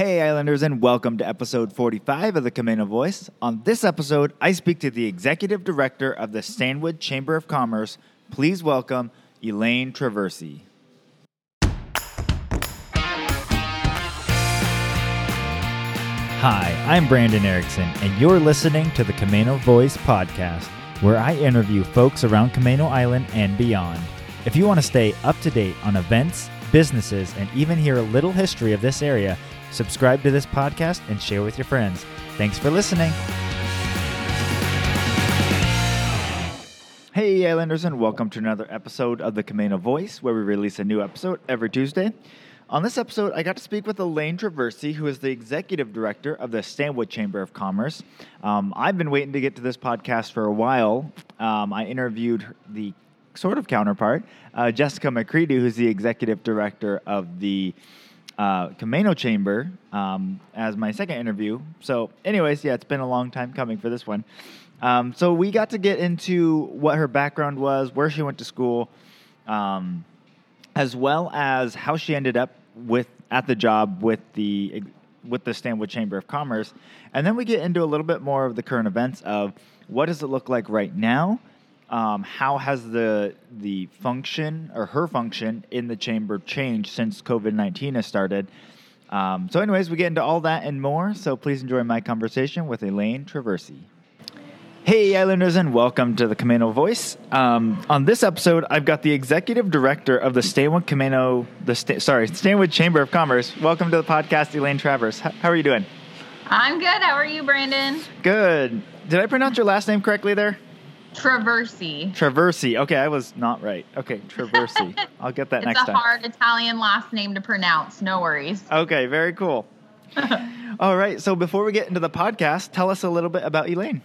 Hey, Islanders, and welcome to episode 45 of the Camano Voice. On this episode, I speak to the executive director of the Stanwood Chamber of Commerce. Please welcome Elaine Traversi. Hi, I'm Brandon Erickson, and you're listening to the Camano Voice podcast, where I interview folks around Camano Island and beyond. If you want to stay up to date on events, businesses, and even hear a little history of this area, subscribe to this podcast and share with your friends. Thanks for listening. Hey, Islanders, and welcome to another episode of the Camano Voice, where we release a new episode every Tuesday. On this episode, I got to speak with Elaine Traversi, who is the executive director of the Stanwood Chamber of Commerce. Um, I've been waiting to get to this podcast for a while. Um, I interviewed the sort of counterpart, uh, Jessica McCready, who's the executive director of the uh, Chamber, um, as my second interview. So, anyways, yeah, it's been a long time coming for this one. Um, so we got to get into what her background was, where she went to school, um, as well as how she ended up with at the job with the with the Stanwood Chamber of Commerce, and then we get into a little bit more of the current events of what does it look like right now. Um, how has the the function or her function in the chamber changed since COVID nineteen has started? Um, so, anyways, we get into all that and more. So, please enjoy my conversation with Elaine Traversy. Hey, Islanders, and welcome to the Camano Voice. Um, on this episode, I've got the executive director of the Stanwood Camano, the Sta- sorry Stanwood Chamber of Commerce. Welcome to the podcast, Elaine Travers. H- how are you doing? I'm good. How are you, Brandon? Good. Did I pronounce your last name correctly there? Traversy. Traversy. Okay, I was not right. Okay, Traversy. I'll get that it's next time. It's a hard Italian last name to pronounce. No worries. Okay, very cool. All right. So before we get into the podcast, tell us a little bit about Elaine.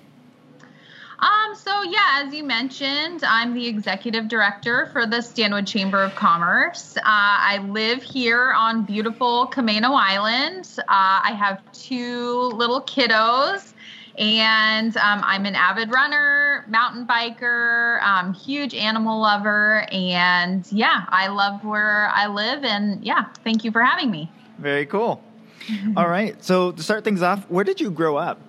Um, so yeah, as you mentioned, I'm the executive director for the Stanwood Chamber of Commerce. Uh, I live here on beautiful Camano Island. Uh, I have two little kiddos, and um, I'm an avid runner, mountain biker, um, huge animal lover, and yeah, I love where I live. And yeah, thank you for having me. Very cool. All right. So to start things off, where did you grow up?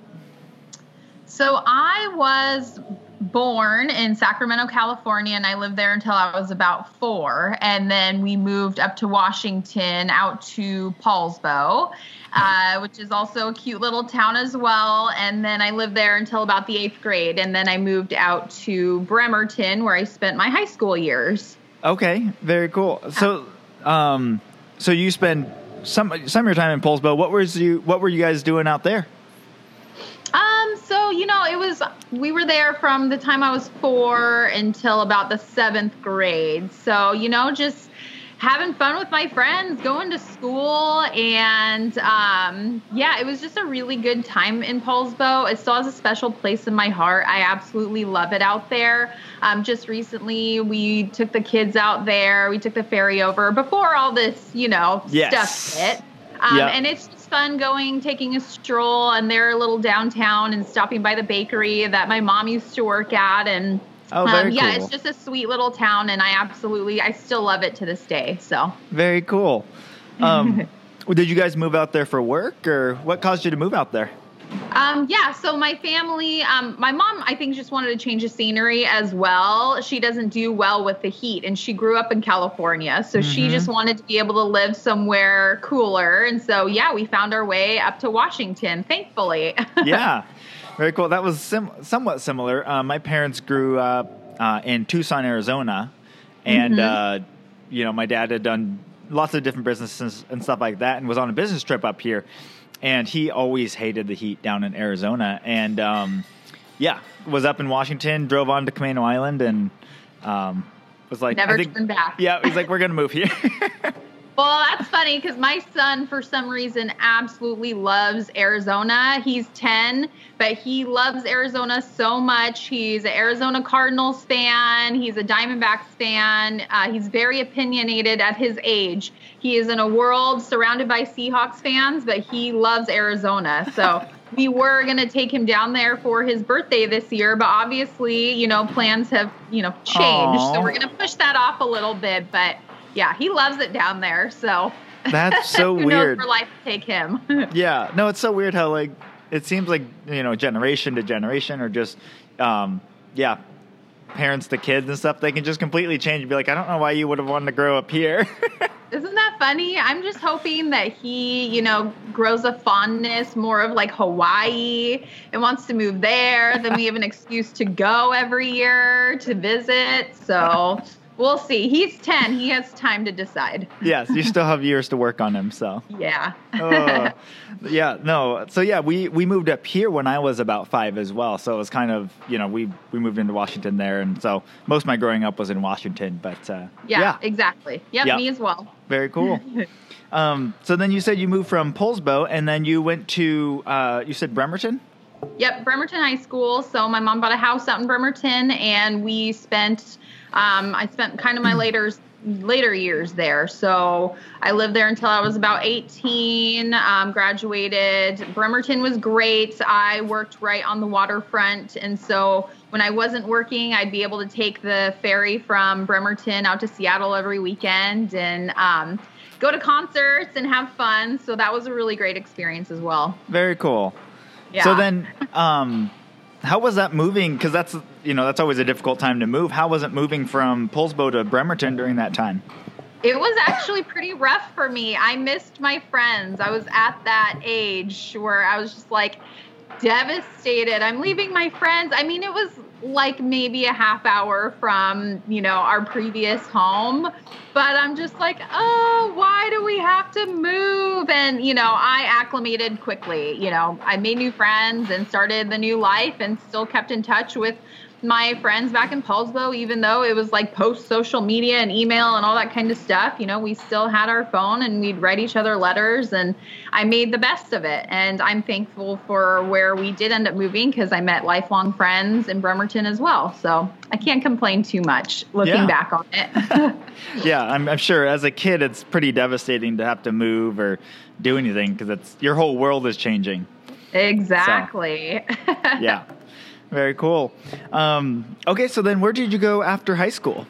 So I was born in Sacramento, California, and I lived there until I was about four. And then we moved up to Washington out to Poulsbo, uh, which is also a cute little town as well. And then I lived there until about the eighth grade. And then I moved out to Bremerton, where I spent my high school years. Okay, very cool. So, um, so you spend some some of your time in Poulsbo. What was you What were you guys doing out there? Um, so you know, it was we were there from the time I was four until about the seventh grade. So you know, just having fun with my friends, going to school, and um, yeah, it was just a really good time in Poulsbo. It still has a special place in my heart. I absolutely love it out there. Um, just recently, we took the kids out there. We took the ferry over before all this, you know, Yes. stuff hit. Um, Yep. And it's fun going, taking a stroll, and they're a little downtown and stopping by the bakery that my mom used to work at. And Oh, um, yeah, cool. it's just a sweet little town, and I absolutely, I still love it to this day. So, Very cool. Um, did you guys move out there for work, or what caused you to move out there? Um, yeah, so my family, um, my mom, I think, just wanted to change the scenery as well. She doesn't do well with the heat, and she grew up in California, so she Mhm. just wanted to be able to live somewhere cooler. And so, yeah, we found our way up to Washington, thankfully. yeah, very cool. That was sim- somewhat similar. Uh, my parents grew up uh, in Tucson, Arizona, and Mhm. uh, you know, my dad had done lots of different businesses and stuff like that, and was on a business trip up here. And he always hated the heat down in Arizona, and um, yeah, was up in Washington, drove on to Camano Island, and um, was like, Never think, turned back. Yeah, he's like, we're gonna move here. Well, that's funny because my son, for some reason, absolutely loves Arizona. He's 10, but he loves Arizona so much. He's an Arizona Cardinals fan, he's a Diamondbacks fan. Uh, he's very opinionated at his age. He is in a world surrounded by Seahawks fans, but he loves Arizona. So. We were going to take him down there for his birthday this year, but obviously, you know, plans have, you know, changed. Aw. So we're going to push that off a little bit, but yeah, he loves it down there. So That's so Who weird. knows where life take him? Yeah, no, it's so weird how like it seems like you know generation to generation or just um, yeah, parents to kids and stuff. They can just completely change and be like, I don't know why you would have wanted to grow up here. Isn't that funny? I'm just hoping that he, you know, grows a fondness more of like Hawaii and wants to move there. then we have an excuse to go every year to visit. So we'll see. He's 10. He has time to decide. yes, you still have years to work on him. So Yeah. oh, yeah, no. So yeah, we we moved up here when I was about five as well. So it was kind of you know we we moved into Washington there, and so most of my growing up was in Washington. But uh, yeah, yeah, exactly. Yep, Yeah. me as well. very cool. um, so then you said you moved from Poulsbo, and then you went to uh, you said Bremerton. Yep, Bremerton High School. So my mom bought a house out in Bremerton, and we spent. Um, I spent kind of my later later years there. So I lived there until I was about 18. Um, graduated. Bremerton was great. I worked right on the waterfront, and so when I wasn't working, I'd be able to take the ferry from Bremerton out to Seattle every weekend and. Um, Go to concerts and have fun. So that was a really great experience as well. Very cool. Yeah. So then, um, how was that moving? Because that's you know that's always a difficult time to move. How was it moving from Poulsbo to Bremerton during that time? It was actually pretty rough for me. I missed my friends. I was at that age where I was just like devastated. I'm leaving my friends. I mean, it was like maybe a half hour from, you know, our previous home, but I'm just like, "Oh, why do we have to move?" And, you know, I acclimated quickly. You know, I made new friends and started the new life and still kept in touch with my friends back in Poulsbo, even though it was like post social media and email and all that kind of stuff, you know, we still had our phone and we'd write each other letters and I made the best of it. And I'm thankful for where we did end up moving because I met lifelong friends in Bremerton as well. So I can't complain too much looking Yeah. back on it. Yeah, I'm, I'm sure as a kid it's pretty devastating to have to move or do anything because it's your whole world is changing. exactly. Yeah, very cool. Um, okay, so then where did you go after high school?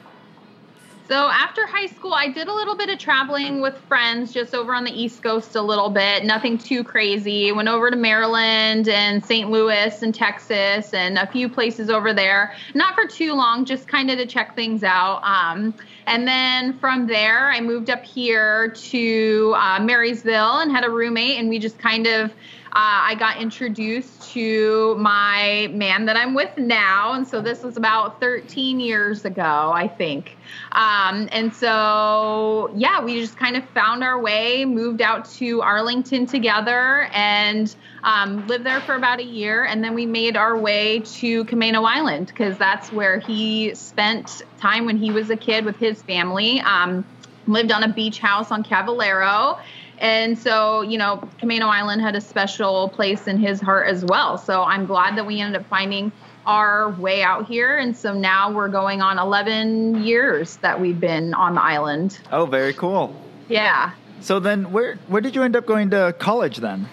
So after high school, I did a little bit of traveling with friends just over on the East Coast a little bit. Nothing too crazy. Went over to Maryland and St. Louis and Texas and a few places over there. Not for too long, just kind of to check things out. Um, and then from there, I moved up here to uh, Marysville and had a roommate, and we just kind of uh, I got introduced to my man that I'm with now. And so this was about 13 years ago, I think. Um, and so, yeah, we just kind of found our way, moved out to Arlington together, and um, lived there for about a year. And then we made our way to Camano Island because that's where he spent time when he was a kid with his family. Um, lived on a beach house on Cavalero. And so, you know, Camano Island had a special place in his heart as well. So I'm glad that we ended up finding our way out here. And so now we're going on 11 years that we've been on the island. Oh, very cool. Yeah. So then where where did you end up going to college then?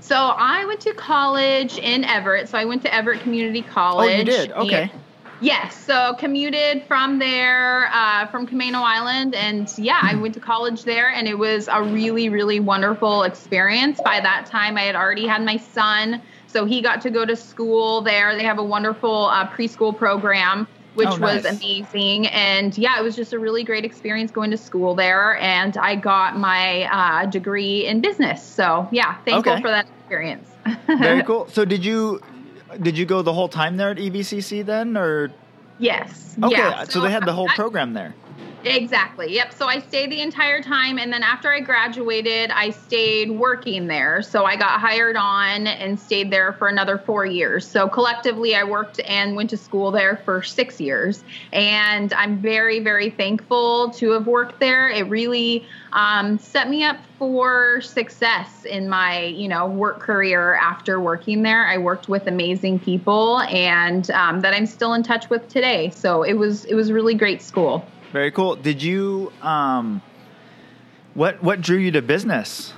So I went to college in Everett. So I went to Everett Community College. Oh, you did? Okay. Yes, so commuted from there, uh, from Camano Island, and yeah, I went to college there, and it was a really, really wonderful experience. By that time, I had already had my son, so he got to go to school there. They have a wonderful uh, preschool program, which Oh, was amazing, and yeah, it was just a really great experience going to school there, and I got my uh, degree in business. So yeah, thankful Okay. for that experience. Very cool. So did you did you go the whole time there at EVCC then, or Yes. okay? Yeah. so they had the whole I- program there. Exactly. Yep. So I stayed the entire time. And then after I graduated, I stayed working there. So I got hired on and stayed there for another four years. So collectively, I worked and went to school there for six years. And I'm very, very thankful to have worked there. It really um, set me up for success in my, you know, work career after working there. I worked with amazing people and um, that I'm still in touch with today. So it was, it was really great school. Very cool. Did you um, what what drew you to business?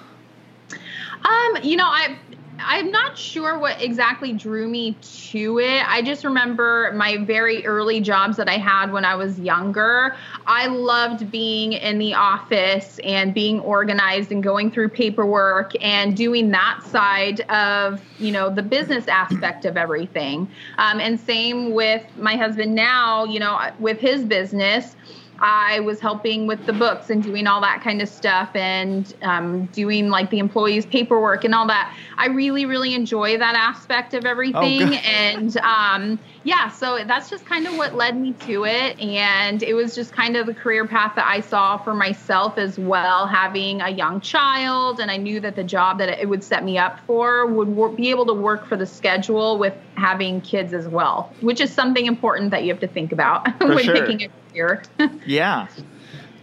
Um, you know, I I'm not sure what exactly drew me to it. I just remember my very early jobs that I had when I was younger. I loved being in the office and being organized and going through paperwork and doing that side of, you know, the business aspect of everything. Um, and same with my husband now, you know, with his business. I was helping with the books and doing all that kind of stuff and um, doing like the employees' paperwork and all that. I really, really enjoy that aspect of everything. Oh, and um, yeah, so that's just kind of what led me to it. And it was just kind of the career path that I saw for myself as well, having a young child. And I knew that the job that it would set me up for would wor- be able to work for the schedule with having kids as well, which is something important that you have to think about when sure. picking a career. yeah.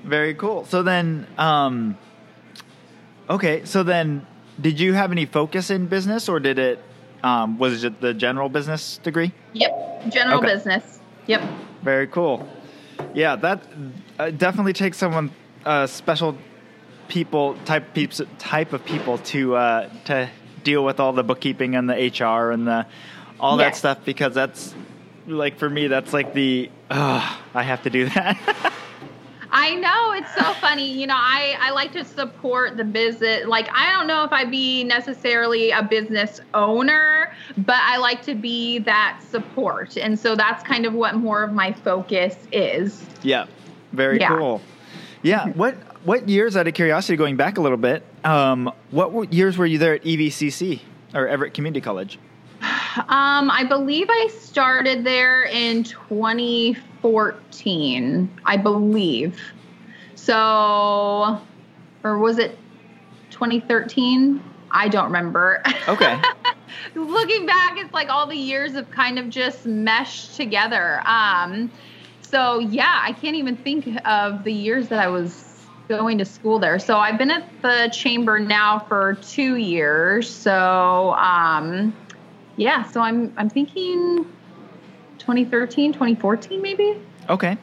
Very cool. So then, um, okay, so then did you have any focus in business or did it um, was it the general business degree? Yep, general okay. business. Yep. Very cool. Yeah, that uh, definitely takes someone uh, special people type peeps, type of people to uh, to deal with all the bookkeeping and the HR and the all that stuff because that's like for me that's like the I have to do that. I know it's so funny. You know, I I like to support the business. Like I don't know if I'd be necessarily a business owner, but I like to be that support. And so that's kind of what more of my focus is. Yeah. Very yeah. cool. Yeah. What what years out of curiosity going back a little bit, um, what years were you there at EVCC or Everett Community College? Um, I believe I started there in 2014, I believe. So, or was it 2013? I don't remember. Okay. Looking back, it's like all the years have kind of just meshed together. Um, so yeah, I can't even think of the years that I was going to school there. So I've been at the chamber now for two years. So um, yeah, so I'm I'm thinking 2013, 2014 maybe. Okay.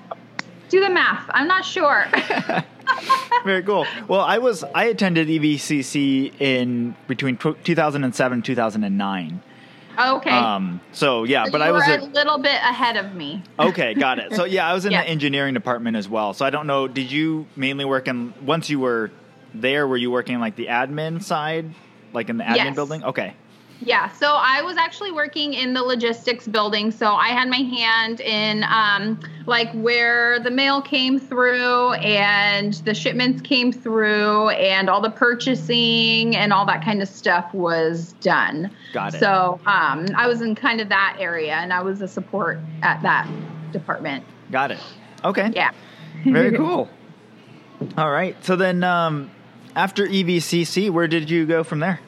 Do the math. I'm not sure. Very cool. Well, I was I attended EVCC in between 2007 2009. Okay. Um. So yeah, so but I was a, a, little bit ahead of me. okay, got it. So yeah, I was in yeah. the engineering department as well. So I don't know. Did you mainly work in once you were there? Were you working like the admin side, like in the admin yes. building? Okay. Yeah, so I was actually working in the logistics building. So I had my hand in um, like where the mail came through and the shipments came through and all the purchasing and all that kind of stuff was done. Got it. So um, I was in kind of that area and I was a support at that department. Got it. Okay. Yeah. Very cool. All right. So then um, after EVCC, where did you go from there?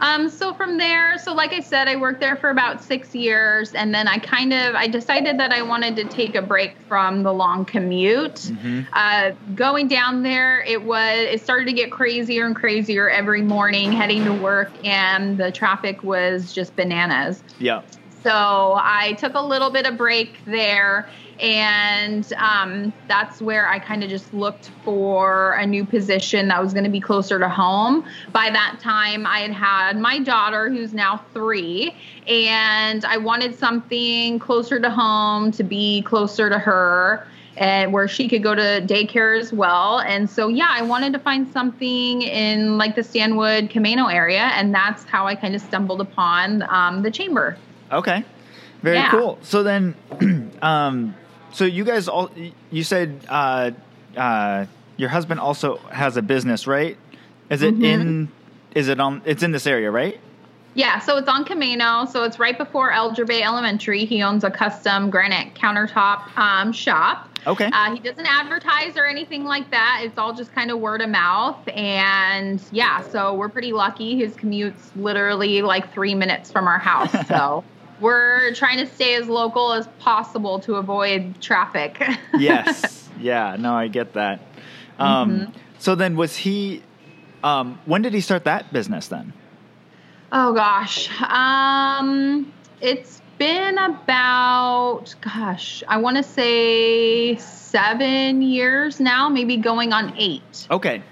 Um, so from there, so like I said, I worked there for about six years, and then I kind of I decided that I wanted to take a break from the long commute. Mm-hmm. Uh, going down there, it was it started to get crazier and crazier every morning heading to work, and the traffic was just bananas. Yeah. So I took a little bit of break there and um, that's where I kind of just looked for a new position that was going to be closer to home. By that time, I had had my daughter, who's now three, and I wanted something closer to home to be closer to her and where she could go to daycare as well. And so, yeah, I wanted to find something in like the Stanwood Camano area, and that's how I kind of stumbled upon um, the chamber. Okay, very yeah. cool. So then, um, so you guys all you said uh, uh, your husband also has a business, right? Is it mm-hmm. in? Is it on? It's in this area, right? Yeah, so it's on Camano. So it's right before Elger Bay Elementary. He owns a custom granite countertop um, shop. Okay. Uh, he doesn't advertise or anything like that. It's all just kind of word of mouth. And yeah, so we're pretty lucky. His commute's literally like three minutes from our house. So we're trying to stay as local as possible to avoid traffic. yes. Yeah. No, I get that. Um, mm-hmm. So then, was he? Um, when did he start that business then? Oh gosh, um, it's been about gosh, I want to say seven years now, maybe going on eight. Okay.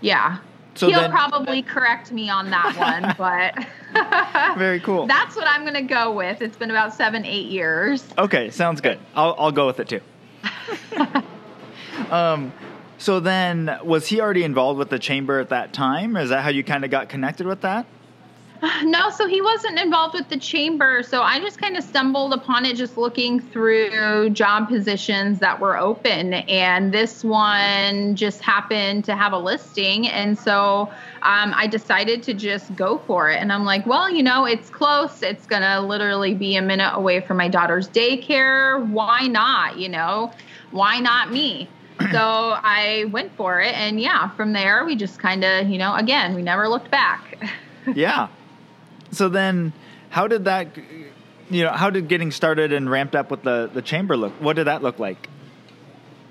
Yeah. So He'll then, probably correct me on that one, but very cool. that's what I'm going to go with. It's been about seven, eight years. Okay, sounds good. I'll I'll go with it too. um, so then, was he already involved with the chamber at that time? Is that how you kind of got connected with that? No, so he wasn't involved with the chamber. So I just kind of stumbled upon it just looking through job positions that were open. And this one just happened to have a listing. And so um, I decided to just go for it. And I'm like, well, you know, it's close. It's going to literally be a minute away from my daughter's daycare. Why not? You know, why not me? so I went for it. And yeah, from there, we just kind of, you know, again, we never looked back. yeah. So then, how did that, you know, how did getting started and ramped up with the the chamber look? What did that look like?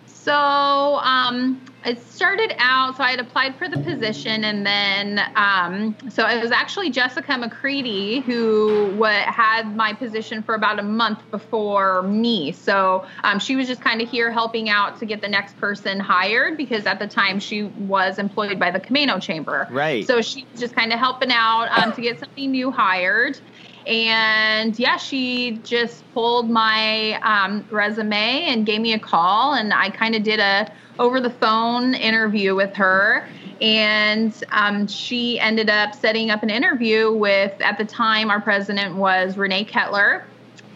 So um, it started out. So I had applied for the position, and then um, so it was actually Jessica McCready who what had my position for about a month before me. So um, she was just kind of here helping out to get the next person hired because at the time she was employed by the Camano Chamber. Right. So she was just kind of helping out um, to get somebody new hired and yeah, she just pulled my um, resume and gave me a call, and I kind of did a over the phone interview with her. And um, she ended up setting up an interview with, at the time, our president was Renee Kettler,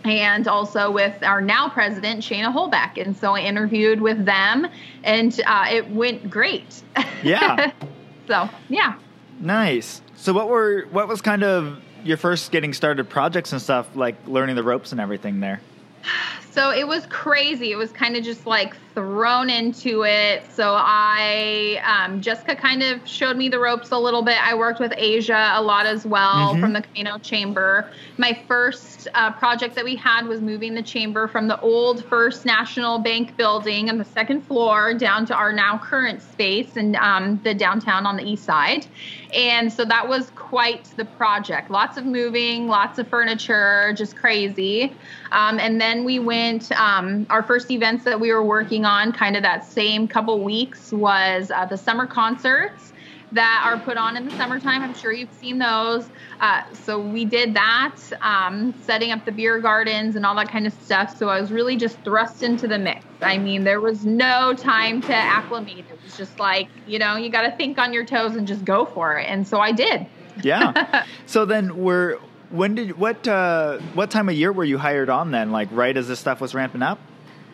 and also with our now president, Shana Holbeck. And so I interviewed with them, and uh, it went great. Yeah. so, yeah. Nice. So what were what was kind of your first getting started projects and stuff like learning the ropes and everything there? So it was crazy. It was kind of just like thrown into it. So I, um, Jessica kind of showed me the ropes a little bit. I worked with Asia a lot as well Mhm. from the Camano Chamber. My first uh, project that we had was moving the chamber from the old First National Bank building on the second floor down to our now current space in um, the downtown on the east side. And so that was quite the project. Lots of moving, lots of furniture, just crazy. Um, and then we went, um, our first events that we were working on, kind of that same couple weeks, was uh, the summer concerts that are put on in the summertime. I'm sure you've seen those. Uh, so we did that, um, setting up the beer gardens and all that kind of stuff. So I was really just thrust into the mix. I mean, there was no time to acclimate. It was just like, you know, you got to think on your toes and just go for it. And so I did. Yeah. so then we're when did what uh what time of year were you hired on then? Like right as this stuff was ramping up?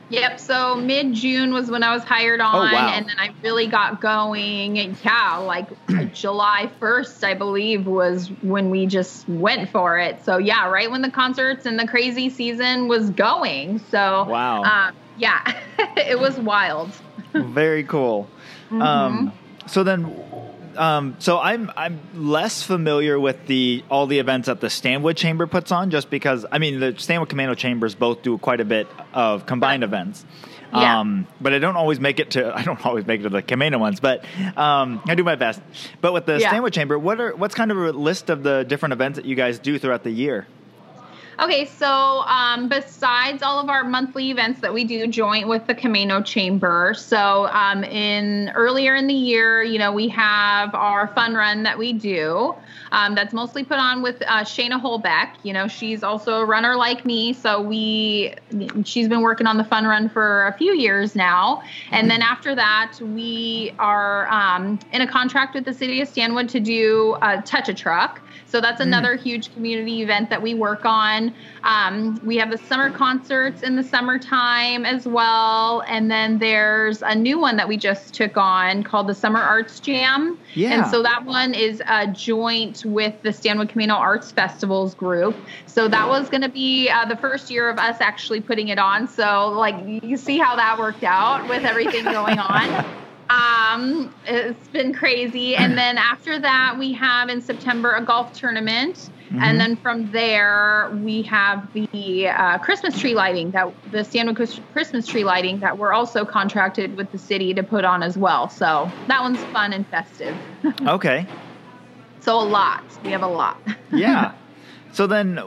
Yep. So mid June was when I was hired on, Oh, wow. and then I really got going. Yeah, like July 1st, I believe, was when we just went for it. So yeah, right when the concerts and the crazy season was going. So Wow. um, yeah, it was wild. Very cool. Mm-hmm. Um, so then, um, so I'm I'm less familiar with the all the events that the Stanwood Chamber puts on, just because I mean the Stanwood Camano Chambers both do quite a bit of combined Right. events. Yeah. Um, but I don't always make it to I don't always make it to the Camano ones, but um, I do my best. But with the Yeah. Stanwood Chamber, what are what's kind of a list of the different events that you guys do throughout the year? Okay, so um, besides all of our monthly events that we do joint with the Camano Chamber, so um, in earlier in the year, you know, we have our fun run that we do. Um, that's mostly put on with uh, Shayna Holbeck. You know, she's also a runner like me, so we she's been working on the fun run for a few years now. And then after that, we are um, in a contract with the city of Stanwood to do touch a truck. So that's another huge community event that we work on. Um, we have the summer concerts in the summertime as well. And then there's a new one that we just took on called the Summer Arts Jam. Yeah. And so that one is a joint with the Stanwood Camano Arts Festivals group. So that was going to be uh, the first year of us actually putting it on. So, like, you see how that worked out with everything going on. Um, it's been crazy. And then after that, we have in September a golf tournament. Mhm. And then from there, we have the uh, Christmas tree lighting that the Stanwood Chris- Christmas tree lighting that we're also contracted with the city to put on as well. So that one's fun and festive. Okay. So a lot. We have a lot. yeah. So then,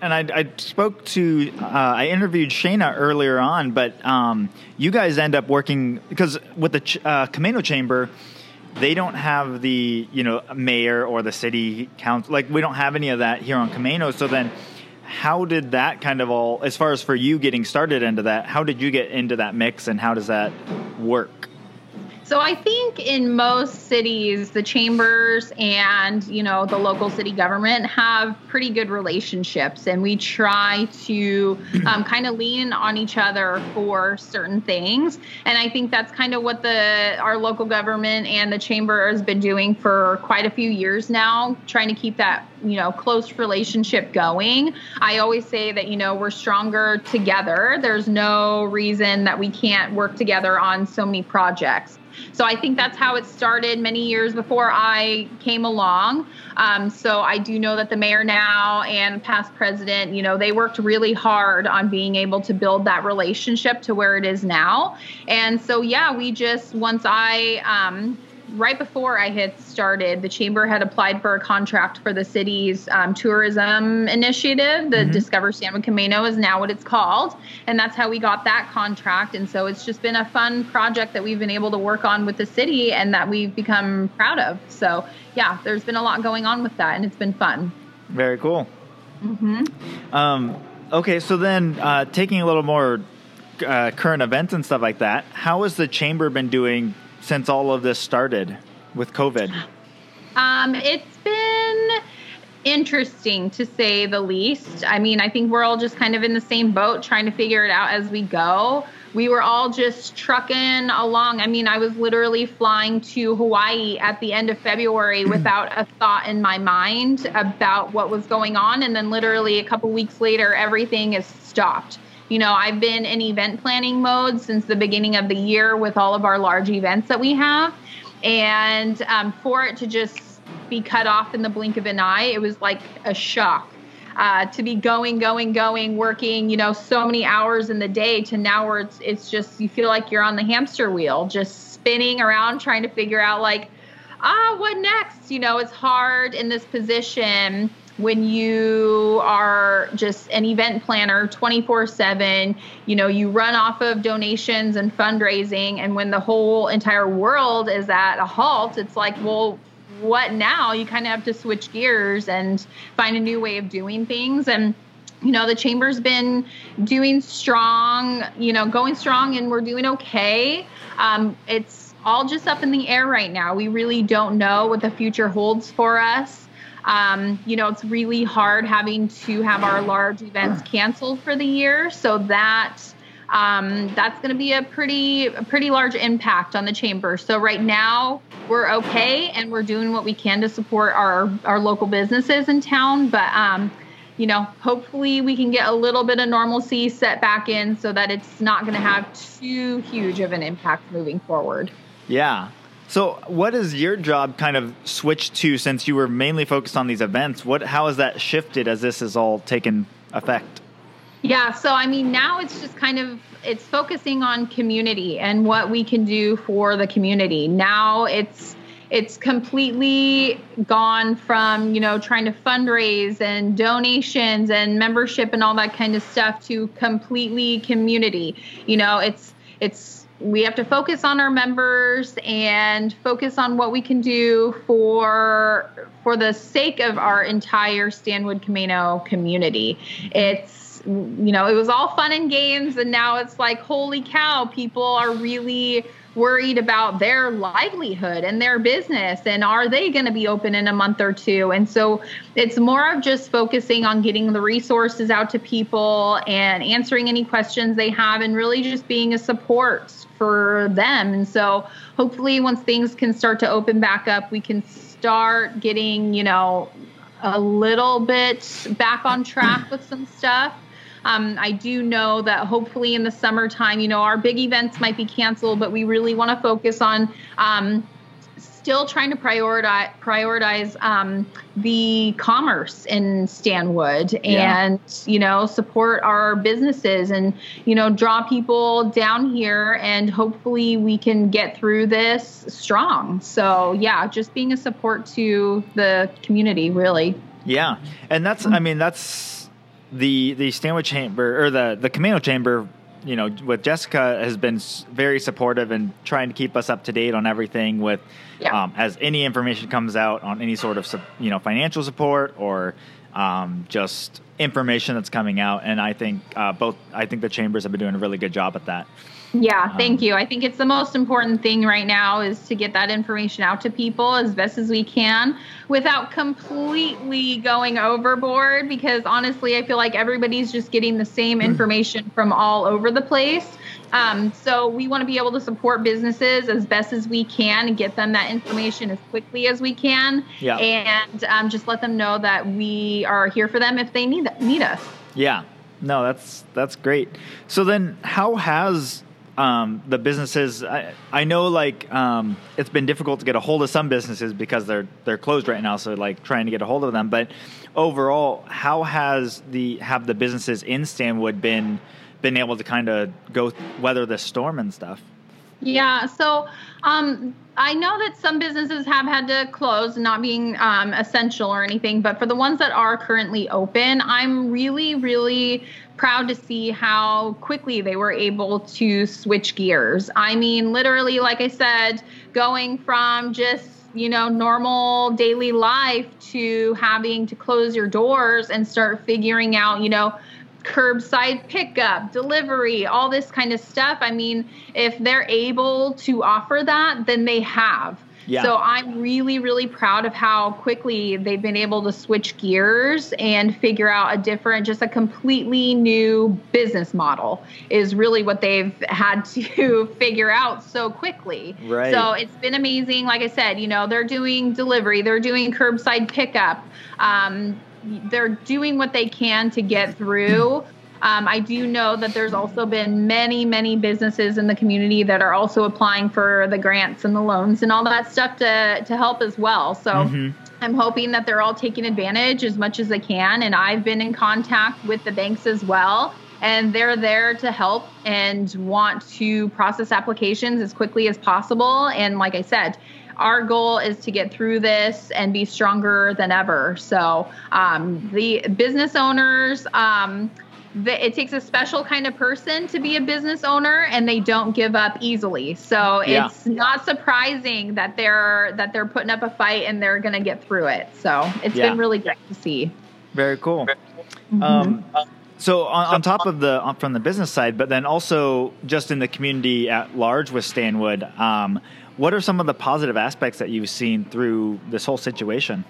and I, I spoke to, uh, I interviewed Shayna earlier on, but um, you guys end up working because with the ch- uh, Camano Chamber, they don't have the you know mayor or the city council. Like we don't have any of that here on Camano. So then, how did that kind of all, as far as for you getting started into that, how did you get into that mix, and how does that work? So I think in most cities, the chambers and you know the local city government have pretty good relationships, and we try to um, kind of lean on each other for certain things. And I think that's kind of what the our local government and the chamber has been doing for quite a few years now, trying to keep that you know close relationship going. I always say that you know we're stronger together. There's no reason that we can't work together on so many projects. So I think that's how it started many years before I came along. Um, so I do know that the mayor now and past president, you know, they worked really hard on being able to build that relationship to where it is now. And so, yeah, we just, once I, um, right before I had started, the chamber had applied for a contract for the city's um, tourism initiative. The mm-hmm. Discover Stanwood Camano is now what it's called, and that's how we got that contract. And so it's just been a fun project that we've been able to work on with the city and that we've become proud of. So yeah, there's been a lot going on with that, and it's been fun. Very cool. Mm-hmm. Um, okay, so then uh, taking a little more uh, current events and stuff like that, how has the chamber been doing since all of this started with COVID? Um, it's been interesting to say the least. I mean, I think we're all just kind of in the same boat trying to figure it out as we go. We were all just trucking along. I mean, I was literally flying to Hawaii at the end of February without a thought in my mind about what was going on. And then, literally, a couple weeks later, everything is stopped. You know, I've been in event planning mode since the beginning of the year with all of our large events that we have. And um, for it to just be cut off in the blink of an eye, it was like a shock. Uh, to be going, going, going, working, you know, so many hours in the day to now where it's it's just you feel like you're on the hamster wheel, just spinning around trying to figure out like, ah, what next? You know, it's hard in this position when you are just an event planner 24 7 you know you run off of donations and fundraising and when the whole entire world is at a halt it's like well what now? You kind of have to switch gears and find a new way of doing things. And you know the chamber's been doing strong you know going strong and we're doing okay. Um, it's all just up in the air right now. We really don't know what the future holds for us um, you know, it's really hard having to have our large events canceled for the year. So that um, that's going to be a pretty a pretty large impact on the chamber. So right now we're okay and we're doing what we can to support our our local businesses in town, but um, you know, hopefully we can get a little bit of normalcy set back in so that it's not going to have too huge of an impact moving forward. Yeah. So, what has your job kind of switched to since you were mainly focused on these events? What, how has that shifted as this has all taken effect? Yeah, so I mean, now it's just kind of it's focusing on community and what we can do for the community. Now it's it's completely gone from you know trying to fundraise and donations and membership and all that kind of stuff to completely community. You know, it's it's we have to focus on our members and focus on what we can do for for the sake of our entire Stanwood Camano community. It's you know, it was all fun and games and now it's like holy cow, people are really worried about their livelihood and their business and are they going to be open in a month or two? And so it's more of just focusing on getting the resources out to people and answering any questions they have and really just being a support for them. And so hopefully once things can start to open back up we can start getting you know a little bit back on track with some stuff um, I do know that hopefully in the summertime, you know, our big events might be canceled, but we really want to focus on um, still trying to prioritize prioritize um, the commerce in Stanwood and yeah. you know support our businesses and you know draw people down here and hopefully we can get through this strong. So yeah, just being a support to the community really. Yeah, and that's I mean that's the the Stanwood chamber or the the Camano chamber you know, with Jessica has been very supportive and trying to keep us up to date on everything. With yeah. um, as any information comes out on any sort of you know financial support or um, just information that's coming out, and I think uh, both I think the chambers have been doing a really good job at that. Yeah, um, thank you. I think it's the most important thing right now is to get that information out to people as best as we can without completely going overboard because honestly, I feel like everybody's just getting the same hmm. information from all over the place. Um, so we want to be able to support businesses as best as we can and get them that information as quickly as we can, yeah. and um, just let them know that we are here for them if they need need us. Yeah, no, that's that's great. So then, how has um, the businesses? I, I know like um, it's been difficult to get a hold of some businesses because they're they're closed right now. So like trying to get a hold of them. But overall, how has the have the businesses in Stanwood been? been able to kind of go weather the storm and stuff? Yeah, so um, I know that some businesses have had to close, not being um, essential or anything, but for the ones that are currently open, I'm really, really proud to see how quickly they were able to switch gears. I mean, literally, like I said, going from just you know, normal daily life to having to close your doors and start figuring out, you know, curbside pickup, delivery, all this kind of stuff. I mean, if they're able to offer that, then they have. Yeah. So I'm really, really proud of how quickly they've been able to switch gears and figure out a different, just a completely new business model is really what they've had to figure out so quickly. Right. So it's been amazing. Like I said, you know, they're doing delivery, they're doing curbside pickup. Um, they're doing what they can to get through. Um, I do know that there's also been many, many businesses in the community that are also applying for the grants and the loans and all that stuff to to help as well. So. Mm-hmm. I'm hoping that they're all taking advantage as much as they can. And I've been in contact with the banks as well. And they're there to help and want to process applications as quickly as possible. And like I said, our goal is to get through this and be stronger than ever. So um, the business owners, um, the, it takes a special kind of person to be a business owner, and they don't give up easily. So yeah. it's not surprising that they're that they're putting up a fight and they're going to get through it. So it's yeah. been really great to see. Very cool. Mm-hmm. Um, so on, on, top of the from the business side, but then also just in the community at large with Stanwood, um, what are some of the positive aspects that you've seen through this whole situation?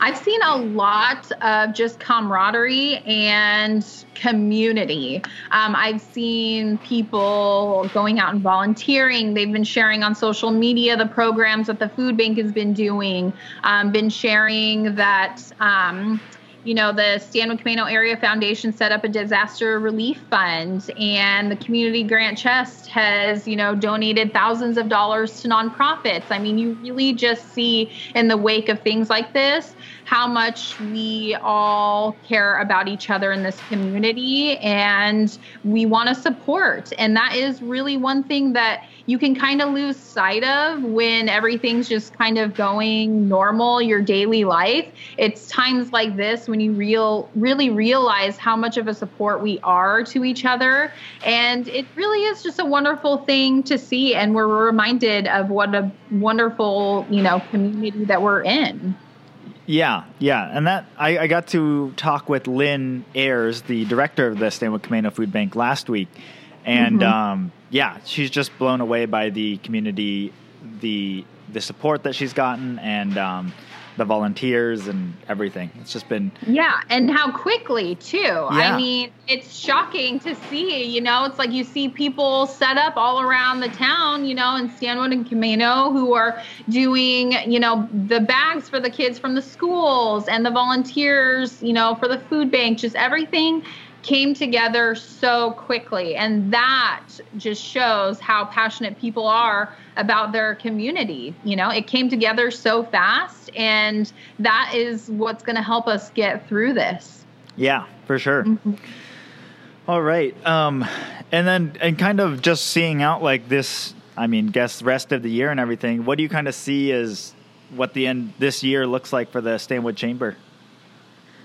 I've seen a lot of just camaraderie and community. Um, I've seen people going out and volunteering. They've been sharing on social media the programs that the food bank has been doing, um, been sharing that. Um, you know, the Stanwood Camano Area Foundation set up a disaster relief fund, and the Community Grant Chest has, you know, donated thousands of dollars to nonprofits. I mean, you really just see in the wake of things like this how much we all care about each other in this community and we want to support. And that is really one thing that you can kind of lose sight of when everything's just kind of going normal, your daily life. It's times like this when you real really realize how much of a support we are to each other. And it really is just a wonderful thing to see. And we're reminded of what a wonderful, you know, community that we're in. Yeah, yeah, and that I, I, got to talk with Lynn Ayers, the director of the Stanwood Camano Food Bank, last week, and mm-hmm. um, yeah, she's just blown away by the community, the the support that she's gotten, and um, the volunteers and everything. It's just been yeah, and how quickly too. Yeah. I mean, it's shocking to see. You know, it's like you see people set up all around the town. You know, in Stanwood and Camano, who are doing you know the bags for the kids from the schools and the volunteers. You know, for the food bank, just everything came together so quickly. And that just shows how passionate people are about their community. You know, it came together so fast, and that is what's going to help us get through this. Yeah, for sure. Mm-hmm. All right. Um, and then, and kind of just seeing out like this, I mean, guess rest of the year and everything, what do you kind of see as what the end this year looks like for the Stanwood Chamber?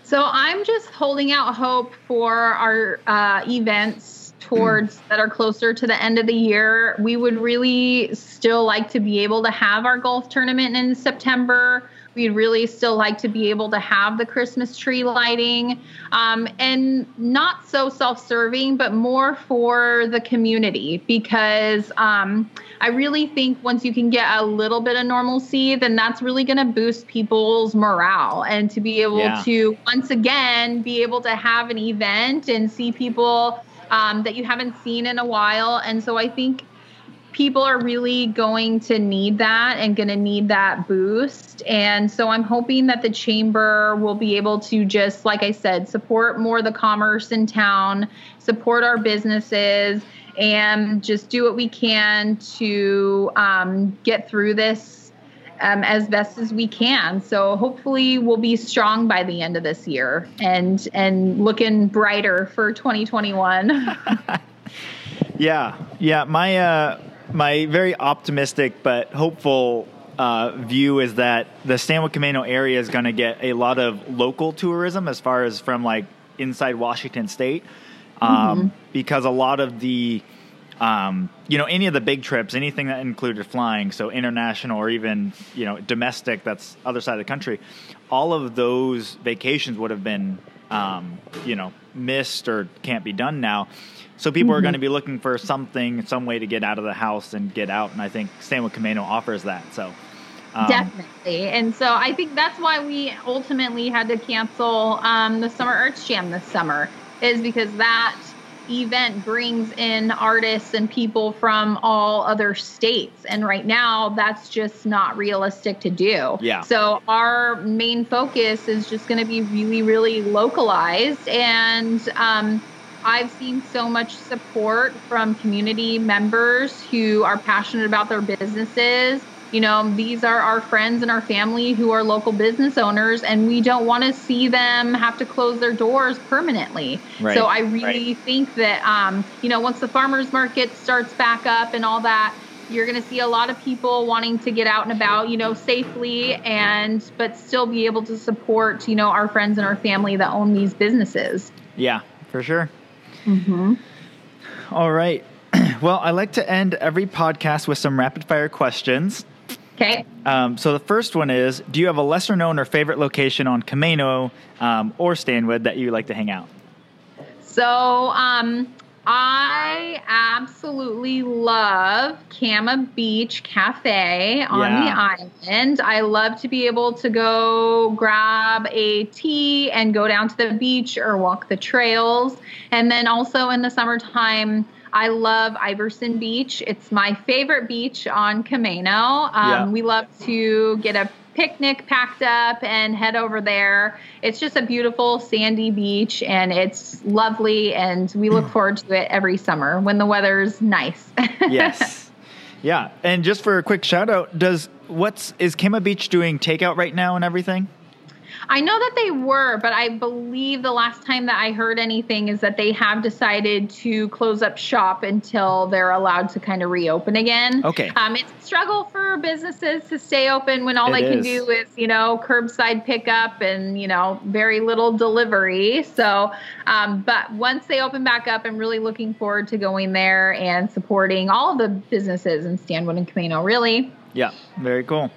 So I'm just holding out hope for our uh, events towards mm. that are closer to the end of the year. We would really still like to be able to have our golf tournament in September. We'd really still like to be able to have the Christmas tree lighting um, and not so self serving, but more for the community because um, I really think once you can get a little bit of normalcy, then that's really going to boost people's morale and to be able yeah. to once again be able to have an event and see people um, that you haven't seen in a while. And so I think people are really going to need that and going to need that boost. And so I'm hoping that the chamber will be able to just, like I said, support more the commerce in town, support our businesses, and just do what we can to um, get through this um, as best as we can. So hopefully we'll be strong by the end of this year and and looking brighter for 2021. yeah, yeah. My uh, my very optimistic but hopeful uh, view is that the Stanwood Camano area is going to get a lot of local tourism as far as from like inside Washington State, um, mm-hmm. because a lot of the um, you know any of the big trips, anything that included flying, so international or even you know domestic, that's other side of the country, all of those vacations would have been um, you know missed or can't be done now. So people mm-hmm. are going to be looking for something, some way to get out of the house and get out, and I think Stanwood Camano offers that. So. Um, Definitely. And so I think that's why we ultimately had to cancel um, the Summer Arts Jam this summer, is because that event brings in artists and people from all other states. And right now, that's just not realistic to do. Yeah. So our main focus is just going to be really, really localized. And, um, I've seen so much support from community members who are passionate about their businesses. You know, these are our friends and our family who are local business owners, and we don't want to see them have to close their doors permanently. Right. So I really right. think that, um, you know, once the farmers market starts back up and all that, you're going to see a lot of people wanting to get out and about, you know, safely and but still be able to support, you know, our friends and our family that own these businesses. Yeah, for sure. Mm-hmm. All right. Well, I like to end every podcast with some rapid fire questions. Okay. Um, so the first one is Do you have a lesser known or favorite location on Camano um, or Stanwood that you like to hang out? So um, I absolutely love Cama Beach Cafe on yeah. the island. I love to be able to go grab a tea and go down to the beach or walk the trails. And then also in the summertime, I love Iverson Beach. It's my favorite beach on Camano. Um, yeah. We love to get a picnic packed up and head over there. It's just a beautiful sandy beach and it's lovely and we look forward to it every summer when the weather's nice. yes. Yeah. And just for a quick shout out, does what's is Cama Beach doing takeout right now and everything? I know that they were, but I believe the last time that I heard anything is that they have decided to close up shop until they're allowed to kind of reopen again. Okay. Um, it's a struggle for businesses to stay open when all it they is. can do is, you know, curbside pickup and, you know, very little delivery. So, um, but once they open back up, I'm really looking forward to going there and supporting all of the businesses in Stanwood and Camano, really. Yeah, very cool.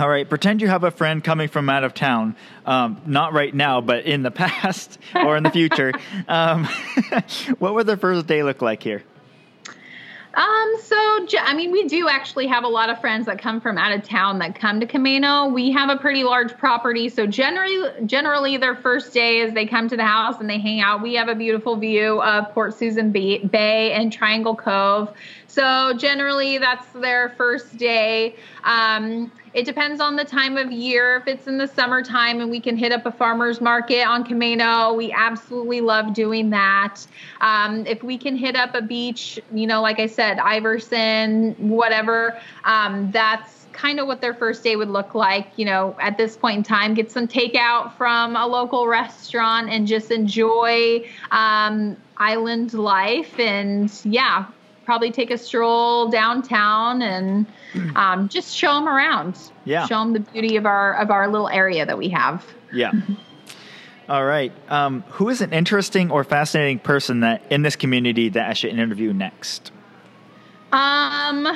All right, pretend you have a friend coming from out of town, um, not right now, but in the past or in the future. um, what would their first day look like here? Um, so I mean, we do actually have a lot of friends that come from out of town that come to Camano. We have a pretty large property, so generally, generally their first day is they come to the house and they hang out. We have a beautiful view of Port Susan Bay and Triangle Cove, so generally that's their first day. Um, it depends on the time of year. If it's in the summertime and we can hit up a farmer's market on Camano, we absolutely love doing that. Um, if we can hit up a beach, you know, like I said, Iverson, whatever, um, that's kind of what their first day would look like. You know, at this point in time, get some takeout from a local restaurant and just enjoy um, island life. And yeah, probably take a stroll downtown and um, just show them around. Yeah. Show them the beauty of our of our little area that we have. Yeah. All right. Um, who is an interesting or fascinating person that in this community that I should interview next? Um,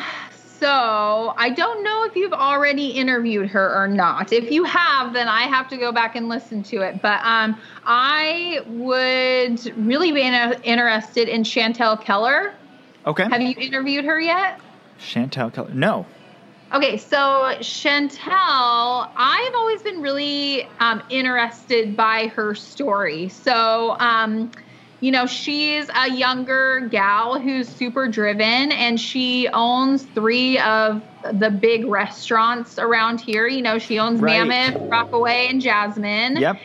so I don't know if you've already interviewed her or not. If you have, then I have to go back and listen to it. But um, I would really be in- interested in Chantel Keller. Okay. Have you interviewed her yet? Chantel Keller. No. Okay, so Chantel, I've always been really um, interested by her story. So, um, you know, she's a younger gal who's super driven and she owns three of the big restaurants around here. You know, she owns Right. Mammoth, Rockaway, and Jasmine. Yep.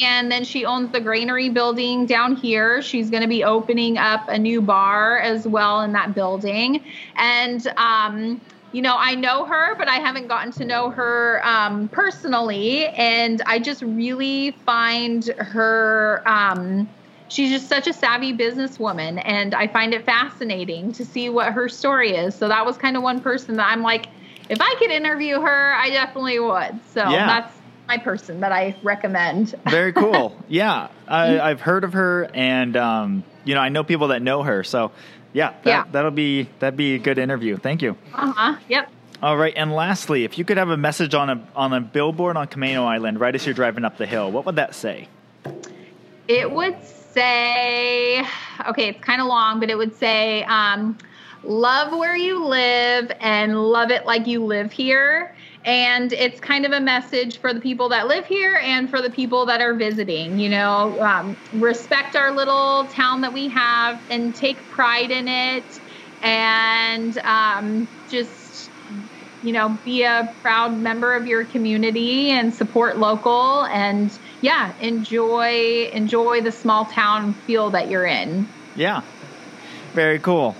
And then she owns the Granary building down here. She's going to be opening up a new bar as well in that building. And, um, you know, I know her, but I haven't gotten to know her um, personally. And I just really find her, um, she's just such a savvy businesswoman. And I find it fascinating to see what her story is. So that was kind of one person that I'm like, if I could interview her, I definitely would. So Yeah. that's my person that I recommend. Very cool. yeah, I, I've heard of her, and um, you know, I know people that know her. So, yeah, that, Yeah. that'll be that'd be a good interview. Thank you. Uh huh. Yep. All right, and lastly, if you could have a message on a on a billboard on Camano Island right as you're driving up the hill, what would that say? It would say, okay, it's kind of long, but it would say, um, love where you live and love it like you live here. And it's kind of a message for the people that live here and for the people that are visiting. You know, um, respect our little town that we have and take pride in it. And um, just you know, be a proud member of your community and support local and yeah, enjoy enjoy the small town feel that you're in. Yeah, very cool.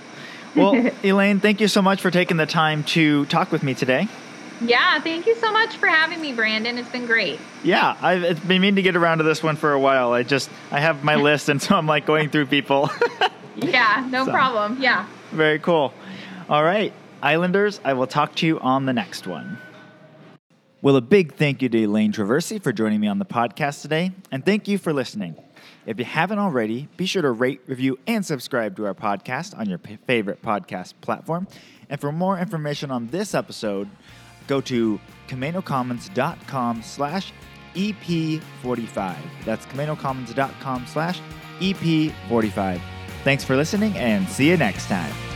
Well, Elaine, thank you so much for taking the time to talk with me today. Yeah, thank you so much for having me, Brandon. It's been great. Yeah, I've it's been meaning to get around to this one for a while. I just I have my list, and so I'm like going through people. Yeah, no So- problem. Yeah. Very cool. All right, Islanders, I will talk to you on the next one. Well, a big thank you to Elaine Traversy for joining me on the podcast today, and thank you for listening. If you haven't already, be sure to rate, review, and subscribe to our podcast on your favorite podcast platform. And for more information on this episode, go to CaminoCommons.com slash EP45. That's CaminoCommons.com slash EP45. Thanks for listening, and see you next time.